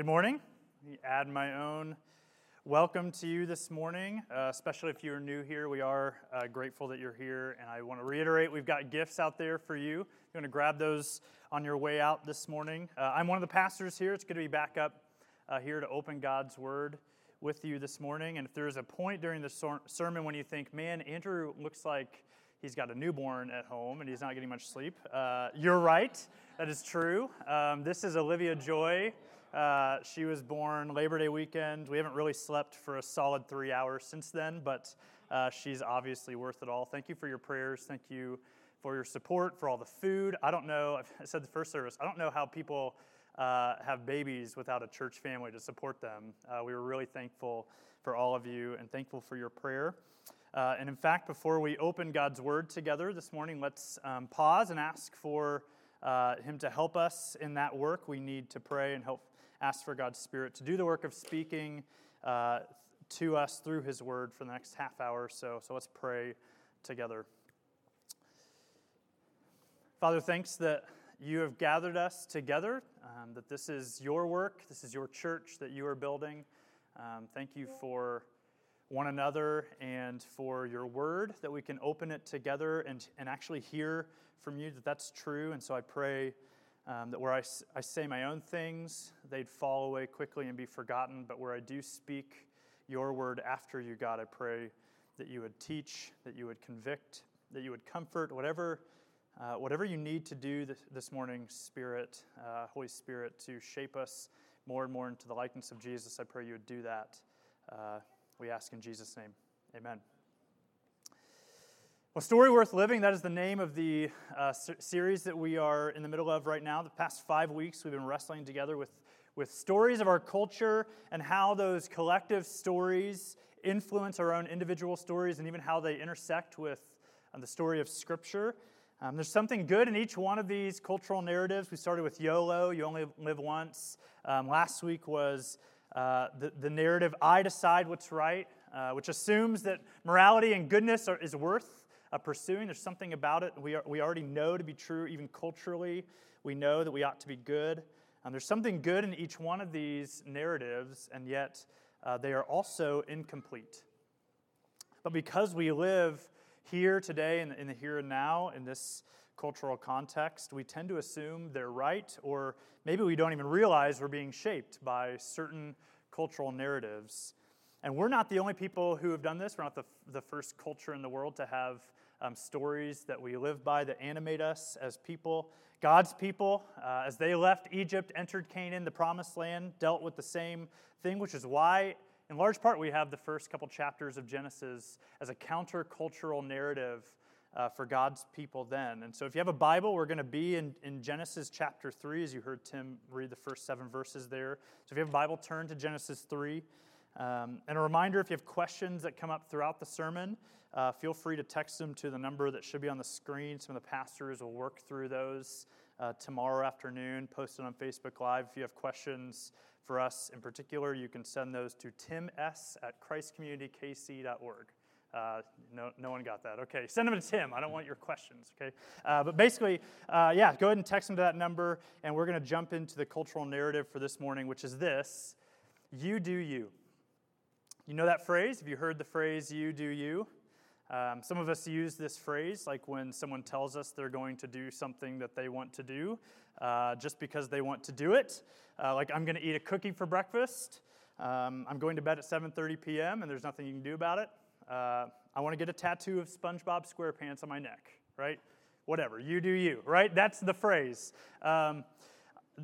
Good morning. Let me add my own welcome to you this morning, uh, especially if you're new here. We are uh, grateful that you're here, and I want to reiterate we've got gifts out there for you. You want to grab those on your way out this morning. Uh, I'm one of the pastors here. It's good to be back up uh, here to open God's Word with you this morning. And if there's a point during the sor- sermon when you think, man, Andrew looks like he's got a newborn at home and he's not getting much sleep, uh, you're right. That is true. Um, this is Olivia Joy. Uh, she was born Labor Day weekend. We haven't really slept for a solid three hours since then, but uh, she's obviously worth it all. Thank you for your prayers. Thank you for your support, for all the food. I don't know, I said the first service, I don't know how people uh, have babies without a church family to support them. Uh, we were really thankful for all of you and thankful for your prayer. Uh, and in fact, before we open God's Word together this morning, let's um, pause and ask for uh, Him to help us in that work. We need to pray and help ask for God's Spirit to do the work of speaking uh, to us through His Word for the next half hour or so. So let's pray together. Father, thanks that you have gathered us together, um, that this is your work, this is your church that you are building. Um, thank you for one another and for your word, that we can open it together and, and actually hear from you that that's true. And so I pray um, that where I, I say my own things, they'd fall away quickly and be forgotten. But where I do speak your word after you, God, I pray that you would teach, that you would convict, that you would comfort, whatever, uh, whatever you need to do this, this morning, Spirit, uh, Holy Spirit, to shape us more and more into the likeness of Jesus. I pray you would do that. Uh, we ask in Jesus' name. Amen. Well, Story Worth Living, that is the name of the uh, series that we are in the middle of right now. The past five weeks, we've been wrestling together with, with stories of our culture and how those collective stories influence our own individual stories and even how they intersect with um, the story of Scripture. Um, there's something good in each one of these cultural narratives. We started with YOLO, you only live once. Um, last week was uh, the, the narrative, I decide what's right, uh, which assumes that morality and goodness are, is worth uh, pursuing. There's something about it we, are, we already know to be true, even culturally. We know that we ought to be good. Um, there's something good in each one of these narratives, and yet uh, they are also incomplete. But because we live here today, in, in the here and now, in this cultural context, we tend to assume they're right, or maybe we don't even realize we're being shaped by certain cultural narratives. And we're not the only people who have done this. We're not the, the first culture in the world to have um, stories that we live by that animate us as people. God's people, uh, as they left Egypt, entered Canaan, the promised land, dealt with the same thing, which is why, in large part, we have the first couple chapters of Genesis as a countercultural narrative uh, for God's people then. And so, if you have a Bible, we're going to be in, in Genesis chapter 3, as you heard Tim read the first seven verses there. So, if you have a Bible, turn to Genesis 3. Um, and a reminder if you have questions that come up throughout the sermon, uh, feel free to text them to the number that should be on the screen. Some of the pastors will work through those uh, tomorrow afternoon, post it on Facebook Live. If you have questions for us in particular, you can send those to tims at christcommunitykc.org. Uh, no, no one got that. Okay, send them to Tim. I don't want your questions. Okay, uh, but basically, uh, yeah, go ahead and text them to that number, and we're going to jump into the cultural narrative for this morning, which is this: "You do you." You know that phrase? Have you heard the phrase, you do you? Um, some of us use this phrase like when someone tells us they're going to do something that they want to do uh, just because they want to do it. Uh, like, I'm going to eat a cookie for breakfast. Um, I'm going to bed at 7.30 p.m. and there's nothing you can do about it. Uh, I want to get a tattoo of SpongeBob SquarePants on my neck, right? Whatever, you do you, right? That's the phrase. Um,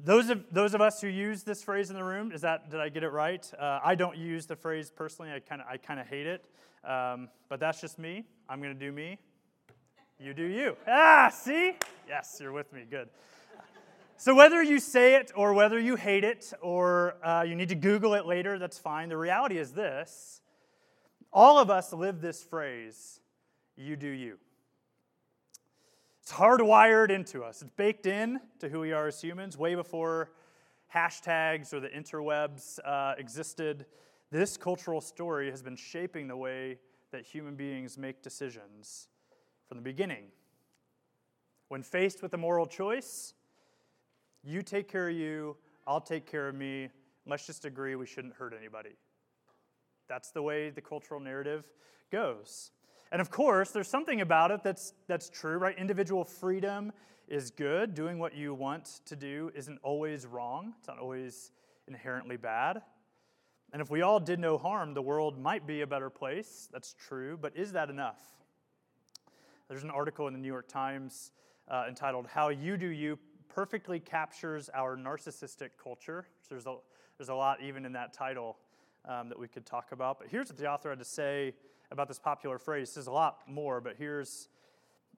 those of, those of us who use this phrase in the room, is that, did I get it right? Uh, I don't use the phrase personally. I kind of I kinda hate it. Um, but that's just me. I'm going to do me. You do you. Ah, see? Yes, you're with me. Good. So, whether you say it or whether you hate it or uh, you need to Google it later, that's fine. The reality is this all of us live this phrase, you do you. It's hardwired into us. It's baked in to who we are as humans way before hashtags or the interwebs uh, existed. This cultural story has been shaping the way that human beings make decisions from the beginning. When faced with a moral choice, you take care of you, I'll take care of me, let's just agree we shouldn't hurt anybody. That's the way the cultural narrative goes. And of course, there's something about it that's, that's true, right? Individual freedom is good. Doing what you want to do isn't always wrong, it's not always inherently bad. And if we all did no harm, the world might be a better place. That's true. But is that enough? There's an article in the New York Times uh, entitled How You Do You Perfectly Captures Our Narcissistic Culture. There's a, there's a lot even in that title um, that we could talk about. But here's what the author had to say about this popular phrase. There's a lot more, but here's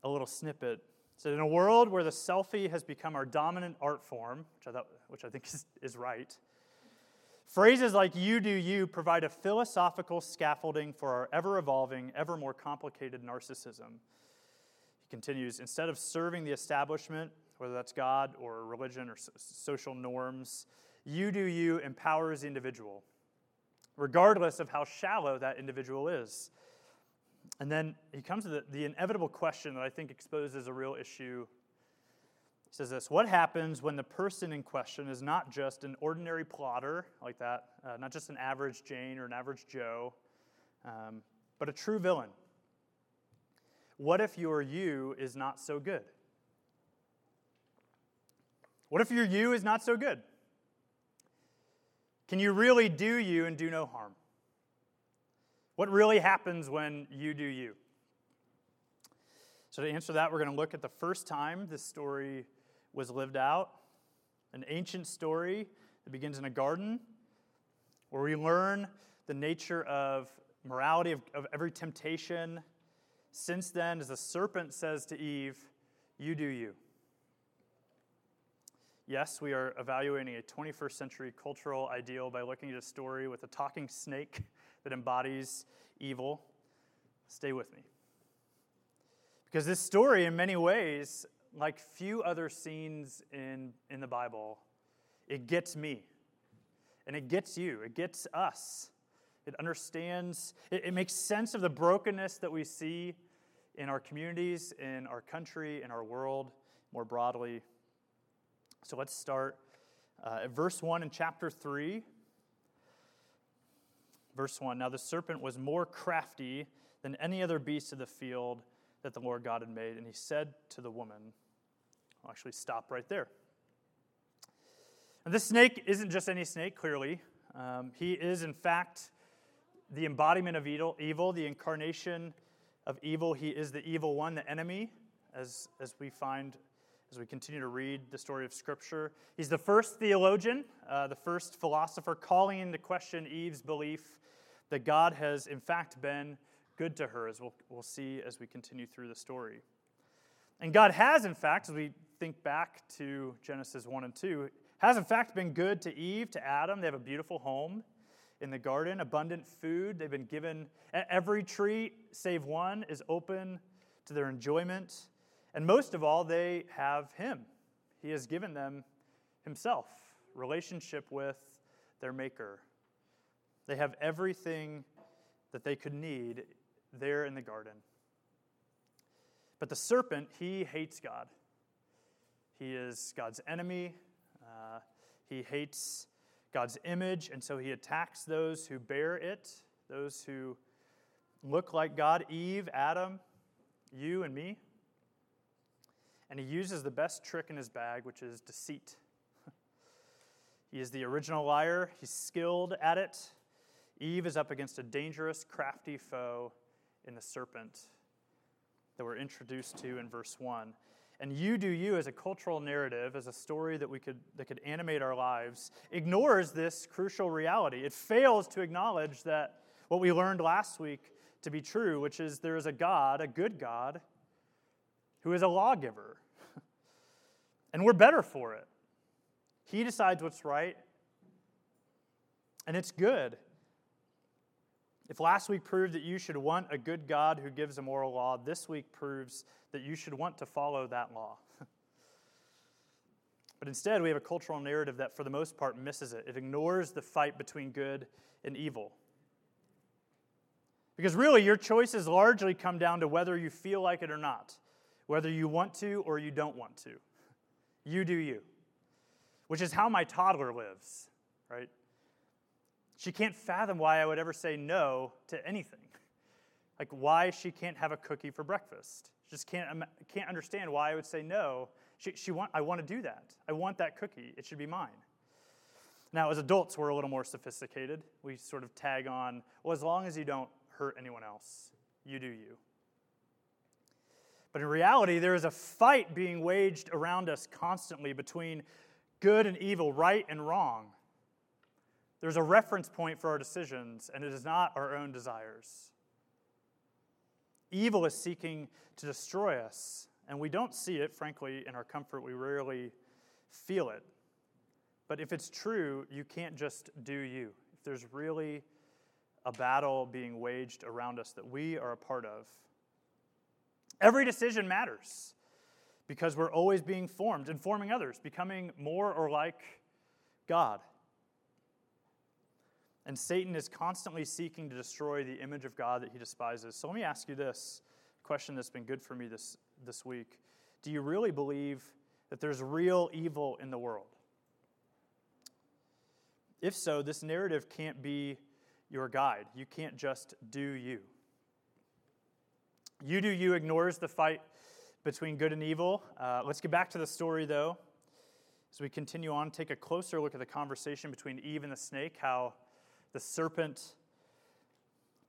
a little snippet. So, in a world where the selfie has become our dominant art form, which I, thought, which I think is, is right, phrases like you do you provide a philosophical scaffolding for our ever evolving, ever more complicated narcissism. He continues instead of serving the establishment, whether that's God or religion or social norms, you do you empowers the individual regardless of how shallow that individual is. And then he comes to the, the inevitable question that I think exposes a real issue. He says this What happens when the person in question is not just an ordinary plotter like that, uh, not just an average Jane or an average Joe, um, but a true villain? What if your you is not so good? What if your you is not so good? Can you really do you and do no harm? What really happens when you do you? So, to answer that, we're going to look at the first time this story was lived out an ancient story that begins in a garden where we learn the nature of morality, of, of every temptation. Since then, as the serpent says to Eve, You do you. Yes, we are evaluating a 21st century cultural ideal by looking at a story with a talking snake that embodies evil. Stay with me. Because this story, in many ways, like few other scenes in, in the Bible, it gets me. And it gets you. It gets us. It understands, it, it makes sense of the brokenness that we see in our communities, in our country, in our world, more broadly so let's start uh, at verse 1 in chapter 3. Verse 1 Now the serpent was more crafty than any other beast of the field that the Lord God had made. And he said to the woman, I'll actually stop right there. And this snake isn't just any snake, clearly. Um, he is, in fact, the embodiment of evil, evil, the incarnation of evil. He is the evil one, the enemy, as, as we find as we continue to read the story of Scripture. He's the first theologian, uh, the first philosopher calling into question Eve's belief that God has, in fact, been good to her, as we'll, we'll see as we continue through the story. And God has, in fact, as we think back to Genesis 1 and 2, has, in fact, been good to Eve, to Adam. They have a beautiful home in the garden, abundant food. They've been given, every tree save one is open to their enjoyment. And most of all, they have Him. He has given them Himself, relationship with their Maker. They have everything that they could need there in the garden. But the serpent, he hates God. He is God's enemy. Uh, he hates God's image, and so he attacks those who bear it, those who look like God Eve, Adam, you, and me. And he uses the best trick in his bag, which is deceit. he is the original liar, he's skilled at it. Eve is up against a dangerous, crafty foe in the serpent that we're introduced to in verse 1. And you do you as a cultural narrative, as a story that we could that could animate our lives, ignores this crucial reality. It fails to acknowledge that what we learned last week to be true, which is there is a God, a good God, who is a lawgiver. and we're better for it. He decides what's right, and it's good. If last week proved that you should want a good God who gives a moral law, this week proves that you should want to follow that law. but instead, we have a cultural narrative that, for the most part, misses it. It ignores the fight between good and evil. Because really, your choices largely come down to whether you feel like it or not whether you want to or you don't want to. You do you, which is how my toddler lives, right? She can't fathom why I would ever say no to anything. Like why she can't have a cookie for breakfast. She just can't, can't understand why I would say no. She, she want, I want to do that. I want that cookie. It should be mine. Now, as adults, we're a little more sophisticated. We sort of tag on, well, as long as you don't hurt anyone else, you do you. But in reality, there is a fight being waged around us constantly between good and evil, right and wrong. There's a reference point for our decisions, and it is not our own desires. Evil is seeking to destroy us, and we don't see it, frankly, in our comfort. We rarely feel it. But if it's true, you can't just do you. If there's really a battle being waged around us that we are a part of, every decision matters because we're always being formed, informing others, becoming more or like God. And Satan is constantly seeking to destroy the image of God that he despises. So let me ask you this question that's been good for me this, this week. Do you really believe that there's real evil in the world? If so, this narrative can't be your guide. You can't just do you. You do you ignores the fight between good and evil. Uh, let's get back to the story, though. As we continue on, take a closer look at the conversation between Eve and the snake, how the serpent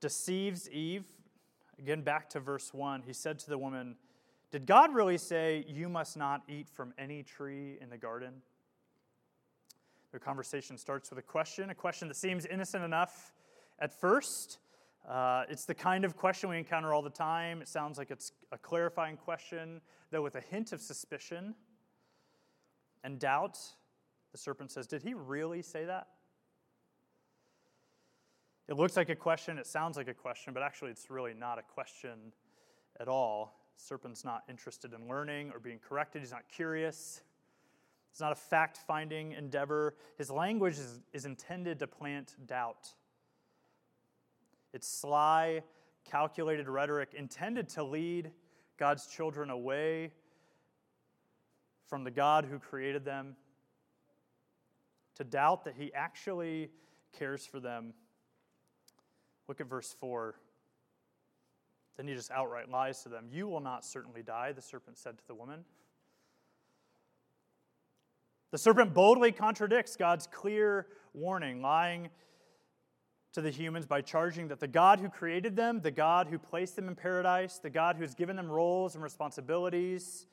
deceives Eve. Again, back to verse 1. He said to the woman, Did God really say, You must not eat from any tree in the garden? Their conversation starts with a question, a question that seems innocent enough at first. Uh, it's the kind of question we encounter all the time. It sounds like it's a clarifying question, though with a hint of suspicion and doubt. The serpent says, Did he really say that? It looks like a question, it sounds like a question, but actually it's really not a question at all. The serpent's not interested in learning or being corrected, he's not curious. It's not a fact finding endeavor. His language is, is intended to plant doubt. It's sly, calculated rhetoric intended to lead God's children away from the God who created them, to doubt that He actually cares for them Look at verse 4. Then he just outright lies to them. You will not certainly die, the serpent said to the woman. The serpent boldly contradicts God's clear warning, lying to the humans by charging that the God who created them, the God who placed them in paradise, the God who has given them roles and responsibilities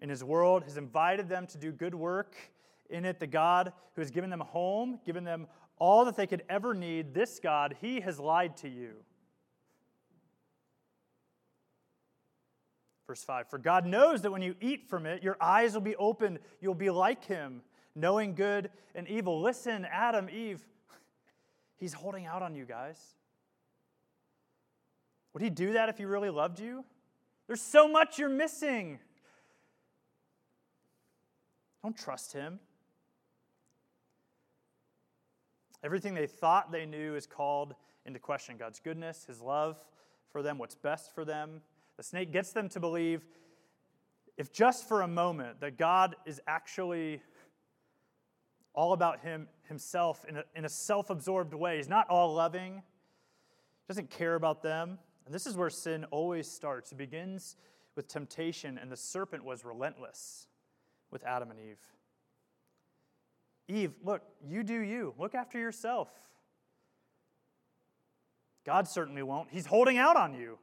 in his world, has invited them to do good work in it, the God who has given them a home, given them all that they could ever need, this God, He has lied to you. Verse 5 For God knows that when you eat from it, your eyes will be opened. You'll be like Him, knowing good and evil. Listen, Adam, Eve, He's holding out on you guys. Would He do that if He really loved you? There's so much you're missing. Don't trust Him. Everything they thought they knew is called into question God's goodness, His love for them, what's best for them. The snake gets them to believe, if just for a moment, that God is actually all about Him Himself in a, in a self absorbed way. He's not all loving, He doesn't care about them. And this is where sin always starts. It begins with temptation, and the serpent was relentless with Adam and Eve. Eve, look, you do you. Look after yourself. God certainly won't. He's holding out on you.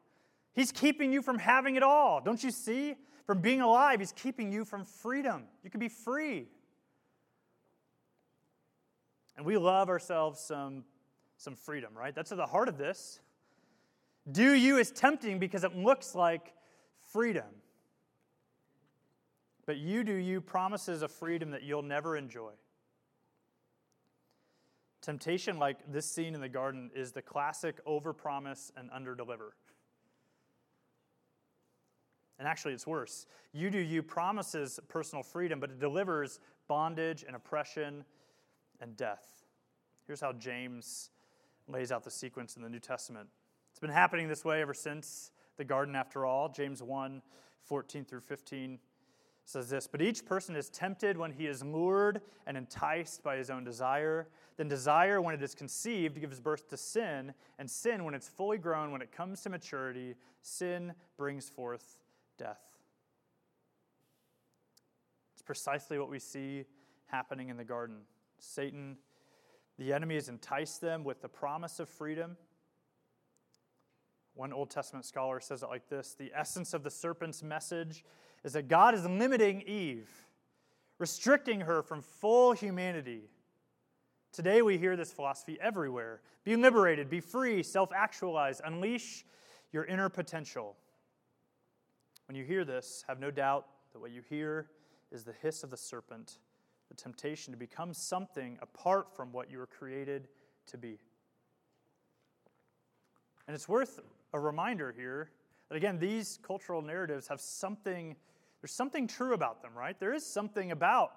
He's keeping you from having it all. Don't you see? From being alive, He's keeping you from freedom. You can be free. And we love ourselves some, some freedom, right? That's at the heart of this. Do you is tempting because it looks like freedom. But you do you promises a freedom that you'll never enjoy. Temptation, like this scene in the garden, is the classic overpromise and underdeliver. And actually, it's worse. You do you promises personal freedom, but it delivers bondage and oppression and death. Here's how James lays out the sequence in the New Testament. It's been happening this way ever since the garden, after all. James 1 14 through 15 says this But each person is tempted when he is lured and enticed by his own desire. Then desire, when it is conceived, gives birth to sin. And sin, when it's fully grown, when it comes to maturity, sin brings forth death. It's precisely what we see happening in the garden. Satan, the enemy, has enticed them with the promise of freedom. One Old Testament scholar says it like this The essence of the serpent's message is that God is limiting Eve, restricting her from full humanity. Today we hear this philosophy everywhere. Be liberated, be free, self actualize, unleash your inner potential. When you hear this, have no doubt that what you hear is the hiss of the serpent, the temptation to become something apart from what you were created to be. And it's worth a reminder here that, again, these cultural narratives have something, there's something true about them, right? There is something about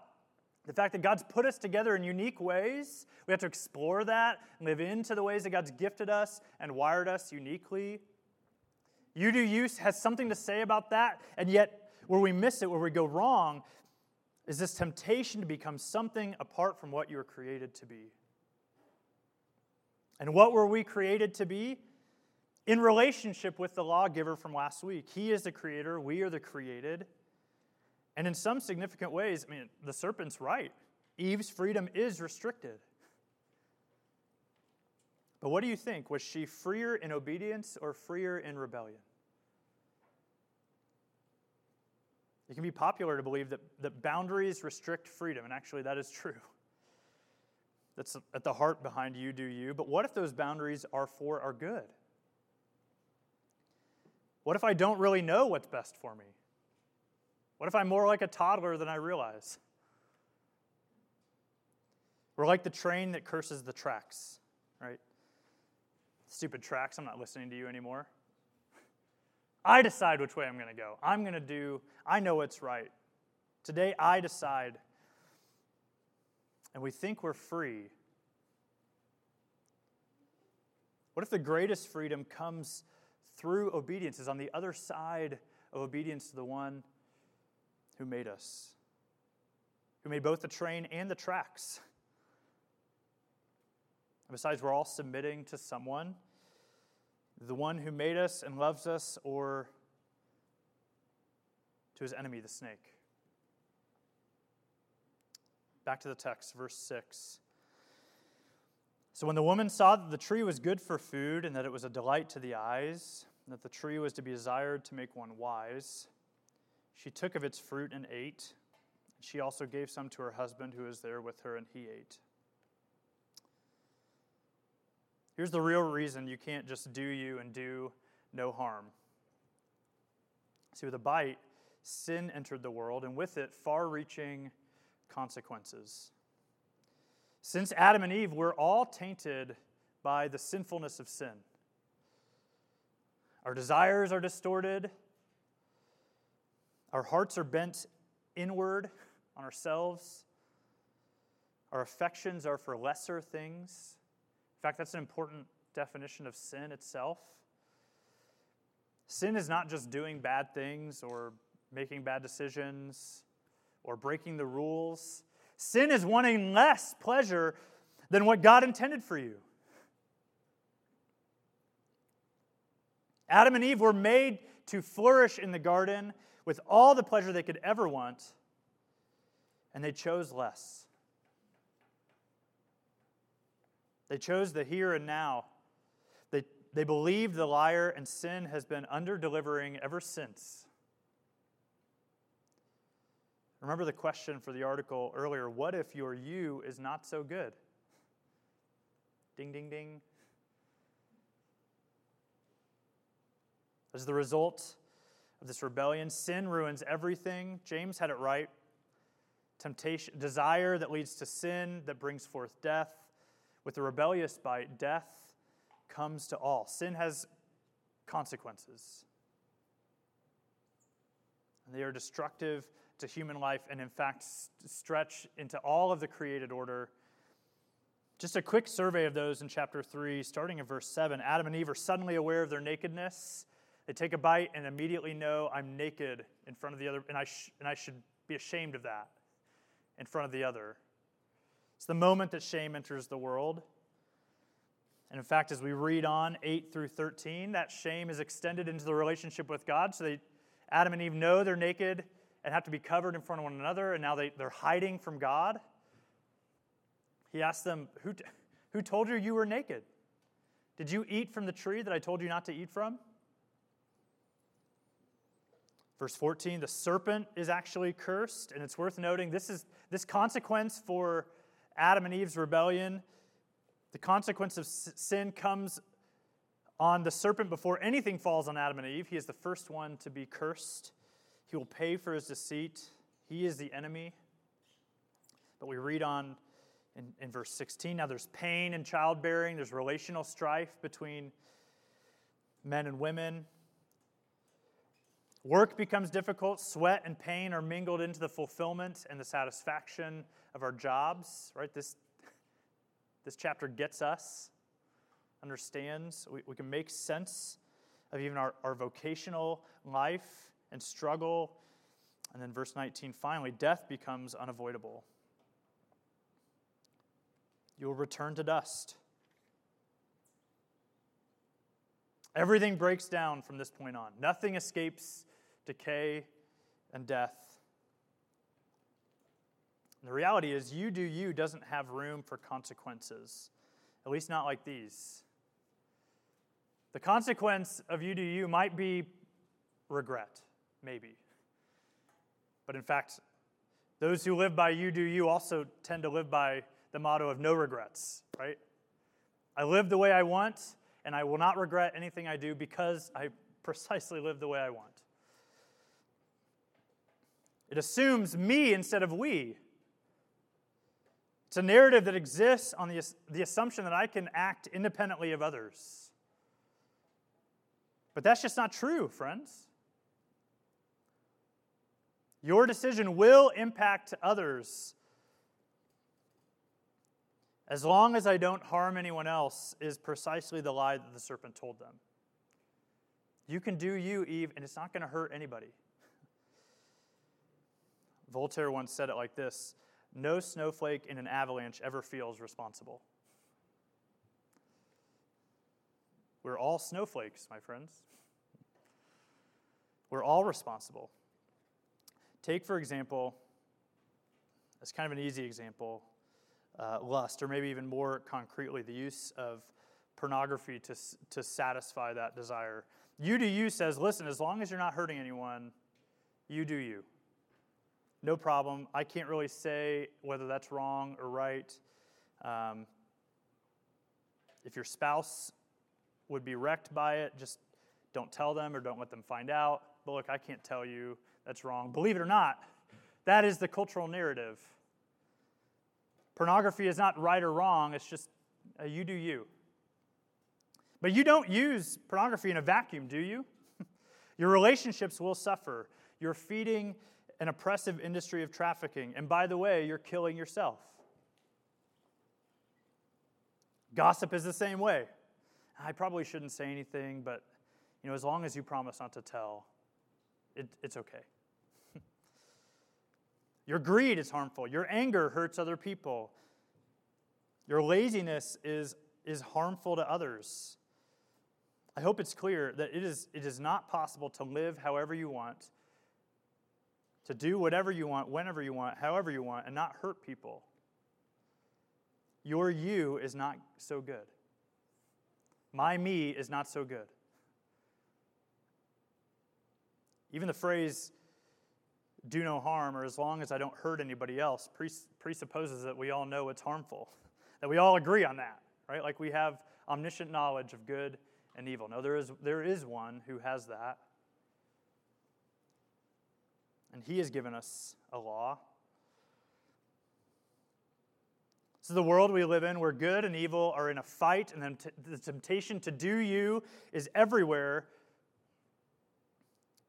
the fact that God's put us together in unique ways. We have to explore that, and live into the ways that God's gifted us and wired us uniquely. You do use has something to say about that, and yet where we miss it, where we go wrong, is this temptation to become something apart from what you were created to be. And what were we created to be? In relationship with the lawgiver from last week. He is the creator, we are the created. And in some significant ways, I mean, the serpent's right. Eve's freedom is restricted. But what do you think? Was she freer in obedience or freer in rebellion? It can be popular to believe that, that boundaries restrict freedom, and actually, that is true. That's at the heart behind you do you. But what if those boundaries are for our good? What if I don't really know what's best for me? What if I'm more like a toddler than I realize? We're like the train that curses the tracks, right? Stupid tracks, I'm not listening to you anymore. I decide which way I'm going to go. I'm going to do, I know what's right. Today, I decide. And we think we're free. What if the greatest freedom comes through obedience, is on the other side of obedience to the one who made us, who made both the train and the tracks. And besides, we're all submitting to someone, the one who made us and loves us, or to his enemy, the snake. Back to the text, verse 6. So when the woman saw that the tree was good for food, and that it was a delight to the eyes, and that the tree was to be desired to make one wise, she took of its fruit and ate. She also gave some to her husband who was there with her, and he ate. Here's the real reason you can't just do you and do no harm. See, with a bite, sin entered the world, and with it, far reaching consequences. Since Adam and Eve, we're all tainted by the sinfulness of sin. Our desires are distorted, our hearts are bent inward on ourselves. Our affections are for lesser things. In fact, that's an important definition of sin itself. Sin is not just doing bad things or making bad decisions or breaking the rules. Sin is wanting less pleasure than what God intended for you. Adam and Eve were made to flourish in the garden with all the pleasure they could ever want, and they chose less. They chose the here and now. They, they believed the liar, and sin has been under delivering ever since. Remember the question for the article earlier what if your you is not so good? Ding, ding, ding. As the result of this rebellion. Sin ruins everything. James had it right. Temptation, desire that leads to sin that brings forth death. With the rebellious bite, death comes to all. Sin has consequences. And they are destructive to human life and, in fact, stretch into all of the created order. Just a quick survey of those in chapter 3, starting in verse 7. Adam and Eve are suddenly aware of their nakedness. They take a bite and immediately know I'm naked in front of the other, and I, sh- and I should be ashamed of that in front of the other. It's the moment that shame enters the world. And in fact, as we read on 8 through 13, that shame is extended into the relationship with God. So they, Adam and Eve know they're naked and have to be covered in front of one another, and now they, they're hiding from God. He asks them, who, who told you you were naked? Did you eat from the tree that I told you not to eat from? Verse 14, the serpent is actually cursed, and it's worth noting this is this consequence for Adam and Eve's rebellion. The consequence of sin comes on the serpent before anything falls on Adam and Eve. He is the first one to be cursed. He will pay for his deceit. He is the enemy. But we read on in, in verse 16 now there's pain in childbearing, there's relational strife between men and women. Work becomes difficult. Sweat and pain are mingled into the fulfillment and the satisfaction of our jobs, right? This, this chapter gets us, understands. We, we can make sense of even our, our vocational life and struggle. And then, verse 19, finally, death becomes unavoidable. You will return to dust. Everything breaks down from this point on. Nothing escapes decay, and death. And the reality is, you do you doesn't have room for consequences, at least not like these. The consequence of you do you might be regret, maybe. But in fact, those who live by you do you also tend to live by the motto of no regrets, right? I live the way I want, and I will not regret anything I do because I precisely live the way I want. It assumes me instead of we. It's a narrative that exists on the, the assumption that I can act independently of others. But that's just not true, friends. Your decision will impact others. As long as I don't harm anyone else, is precisely the lie that the serpent told them. You can do you, Eve, and it's not going to hurt anybody. Voltaire once said it like this No snowflake in an avalanche ever feels responsible. We're all snowflakes, my friends. We're all responsible. Take, for example, as kind of an easy example, uh, lust, or maybe even more concretely, the use of pornography to, to satisfy that desire. You do you says, listen, as long as you're not hurting anyone, you do you no problem. I can't really say whether that's wrong or right. Um, if your spouse would be wrecked by it, just don't tell them or don't let them find out. But look, I can't tell you that's wrong. Believe it or not, that is the cultural narrative. Pornography is not right or wrong, it's just uh, you do you. But you don't use pornography in a vacuum, do you? Your relationships will suffer. You're feeding an oppressive industry of trafficking. And by the way, you're killing yourself. Gossip is the same way. I probably shouldn't say anything, but you know, as long as you promise not to tell, it, it's okay. Your greed is harmful. Your anger hurts other people. Your laziness is, is harmful to others. I hope it's clear that it is, it is not possible to live however you want to do whatever you want, whenever you want, however you want, and not hurt people. Your you is not so good. My me is not so good. Even the phrase, do no harm, or as long as I don't hurt anybody else, presupposes that we all know it's harmful, that we all agree on that, right? Like we have omniscient knowledge of good and evil. No, there is, there is one who has that. And He has given us a law. This is the world we live in where good and evil are in a fight, and then the temptation to do you is everywhere.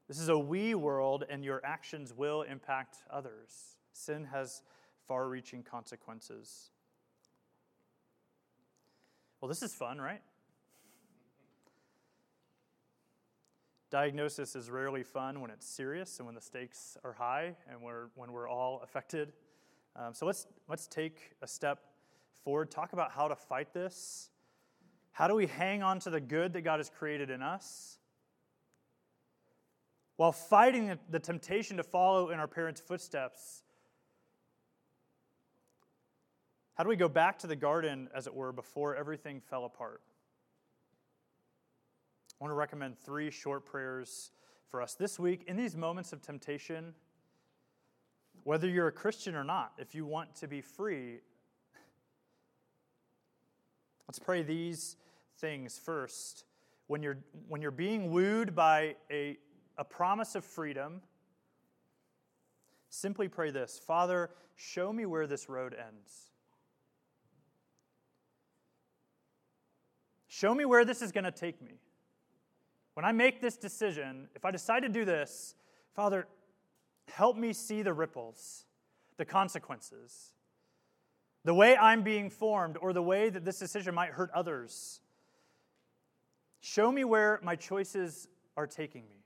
This is a we world, and your actions will impact others. Sin has far reaching consequences. Well, this is fun, right? Diagnosis is rarely fun when it's serious and when the stakes are high and we're, when we're all affected. Um, so let's, let's take a step forward, talk about how to fight this. How do we hang on to the good that God has created in us while fighting the, the temptation to follow in our parents' footsteps? How do we go back to the garden, as it were, before everything fell apart? I want to recommend three short prayers for us this week in these moments of temptation. Whether you're a Christian or not, if you want to be free, let's pray these things first. When you're, when you're being wooed by a, a promise of freedom, simply pray this Father, show me where this road ends. Show me where this is going to take me. When I make this decision, if I decide to do this, Father, help me see the ripples, the consequences, the way I'm being formed, or the way that this decision might hurt others. Show me where my choices are taking me.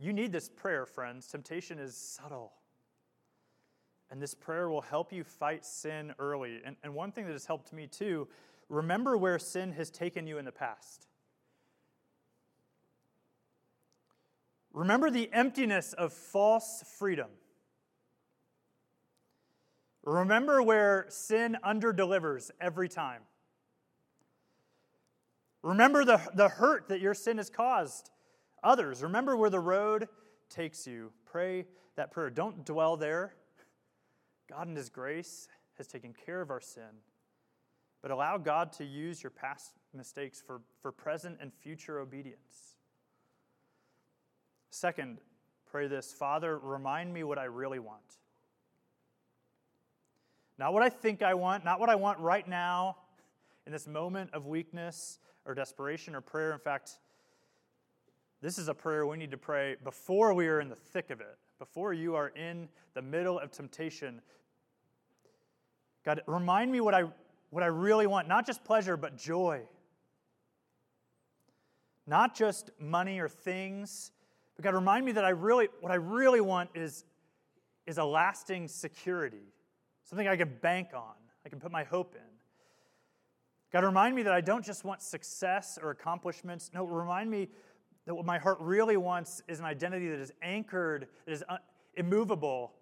You need this prayer, friends. Temptation is subtle. And this prayer will help you fight sin early. And, and one thing that has helped me too remember where sin has taken you in the past. Remember the emptiness of false freedom. Remember where sin underdelivers every time. Remember the, the hurt that your sin has caused others. Remember where the road takes you. Pray that prayer. Don't dwell there. God, in His grace, has taken care of our sin but allow God to use your past mistakes for, for present and future obedience. Second, pray this Father, remind me what I really want. Not what I think I want, not what I want right now in this moment of weakness or desperation or prayer. In fact, this is a prayer we need to pray before we are in the thick of it, before you are in the middle of temptation. God, remind me what I what I really want, not just pleasure, but joy. Not just money or things, but God, remind me that I really, what I really want is, is a lasting security, something I can bank on, I can put my hope in. God, remind me that I don't just want success or accomplishments. No, remind me that what my heart really wants is an identity that is anchored, that is immovable,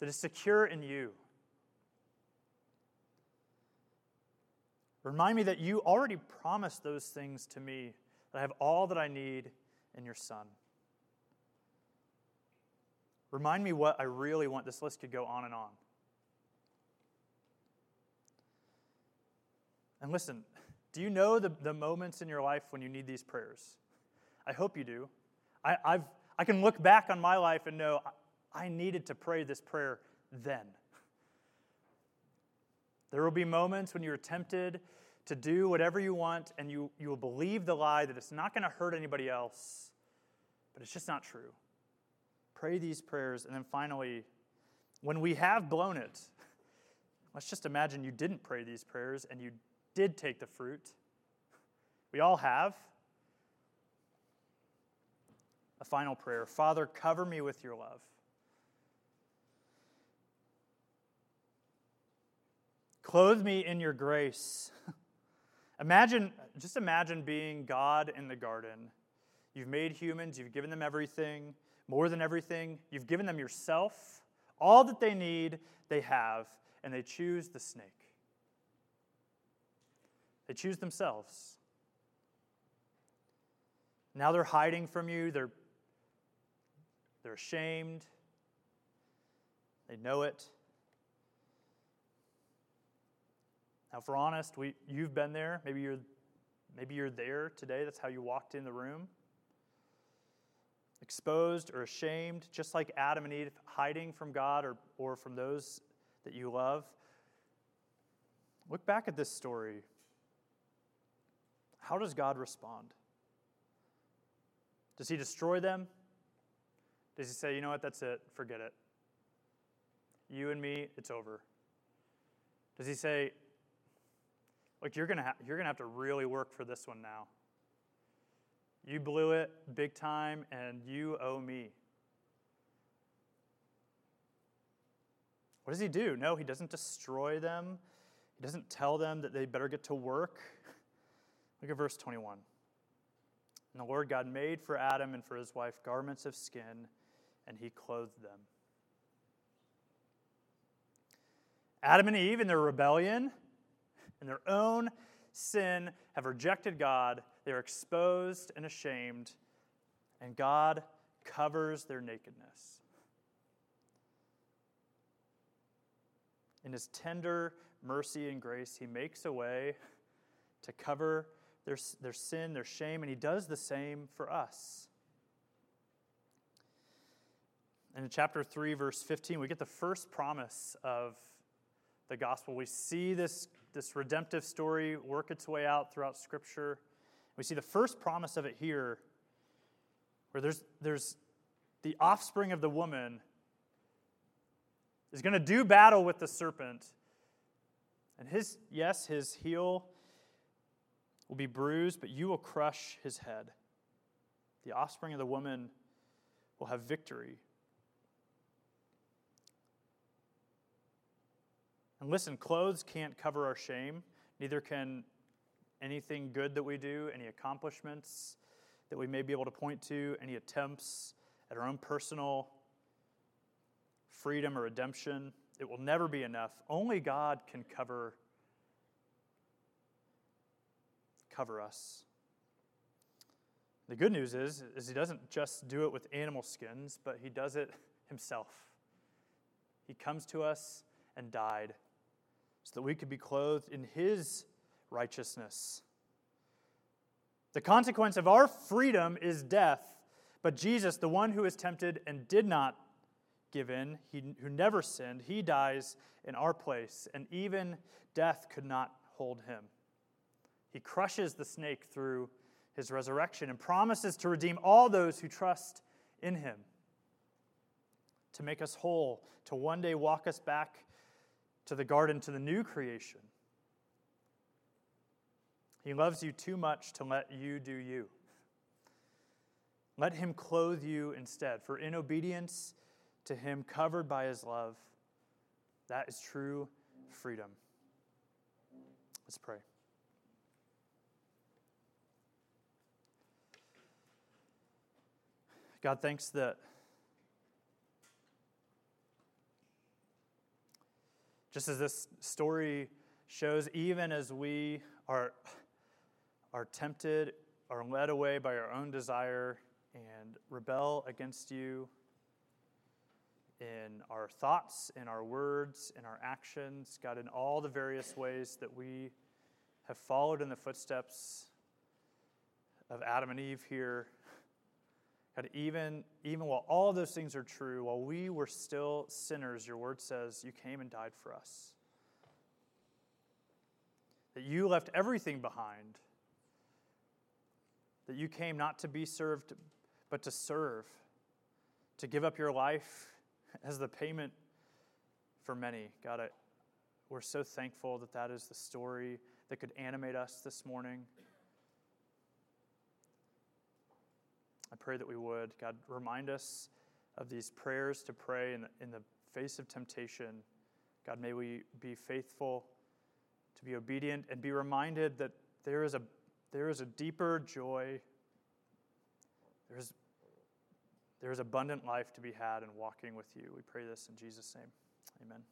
that is secure in you. Remind me that you already promised those things to me, that I have all that I need in your Son. Remind me what I really want. This list could go on and on. And listen, do you know the, the moments in your life when you need these prayers? I hope you do. I, I've, I can look back on my life and know I needed to pray this prayer then. There will be moments when you're tempted to do whatever you want and you, you will believe the lie that it's not going to hurt anybody else, but it's just not true. Pray these prayers. And then finally, when we have blown it, let's just imagine you didn't pray these prayers and you did take the fruit. We all have. A final prayer Father, cover me with your love. Clothe me in your grace. imagine, just imagine being God in the garden. You've made humans, you've given them everything, more than everything. You've given them yourself. All that they need, they have, and they choose the snake. They choose themselves. Now they're hiding from you, they're, they're ashamed, they know it. Now, if we're honest, we, you've been there. Maybe you're, maybe you're there today. That's how you walked in the room. Exposed or ashamed, just like Adam and Eve, hiding from God or, or from those that you love. Look back at this story. How does God respond? Does he destroy them? Does he say, you know what, that's it, forget it? You and me, it's over. Does he say, like, you're to ha- you're to have to really work for this one now. You blew it big time, and you owe me. What does he do? No, he doesn't destroy them. He doesn't tell them that they better get to work. Look at verse 21. And the Lord God made for Adam and for his wife garments of skin, and he clothed them. Adam and Eve, in their rebellion, in their own sin, have rejected God. They are exposed and ashamed, and God covers their nakedness. In his tender mercy and grace, he makes a way to cover their, their sin, their shame, and he does the same for us. And in chapter 3, verse 15, we get the first promise of the gospel. We see this, this redemptive story work its way out throughout Scripture. We see the first promise of it here, where there's, there's the offspring of the woman is going to do battle with the serpent. And his, yes, his heel will be bruised, but you will crush his head. The offspring of the woman will have victory. And listen, clothes can't cover our shame, neither can anything good that we do, any accomplishments that we may be able to point to, any attempts at our own personal freedom or redemption. It will never be enough. Only God can cover cover us. The good news is, is he doesn't just do it with animal skins, but he does it himself. He comes to us and died so that we could be clothed in his righteousness. The consequence of our freedom is death, but Jesus, the one who is tempted and did not give in, he, who never sinned, he dies in our place, and even death could not hold him. He crushes the snake through his resurrection and promises to redeem all those who trust in him, to make us whole, to one day walk us back to the garden, to the new creation. He loves you too much to let you do you. Let him clothe you instead, for in obedience to him, covered by his love, that is true freedom. Let's pray. God, thanks that Just as this story shows, even as we are, are tempted, are led away by our own desire, and rebel against you in our thoughts, in our words, in our actions, God, in all the various ways that we have followed in the footsteps of Adam and Eve here God, even, even while all those things are true, while we were still sinners, your word says you came and died for us. That you left everything behind. That you came not to be served, but to serve, to give up your life as the payment for many. God, I, we're so thankful that that is the story that could animate us this morning. I pray that we would. God, remind us of these prayers to pray in the, in the face of temptation. God, may we be faithful to be obedient and be reminded that there is a, there is a deeper joy. There's, there is abundant life to be had in walking with you. We pray this in Jesus' name. Amen.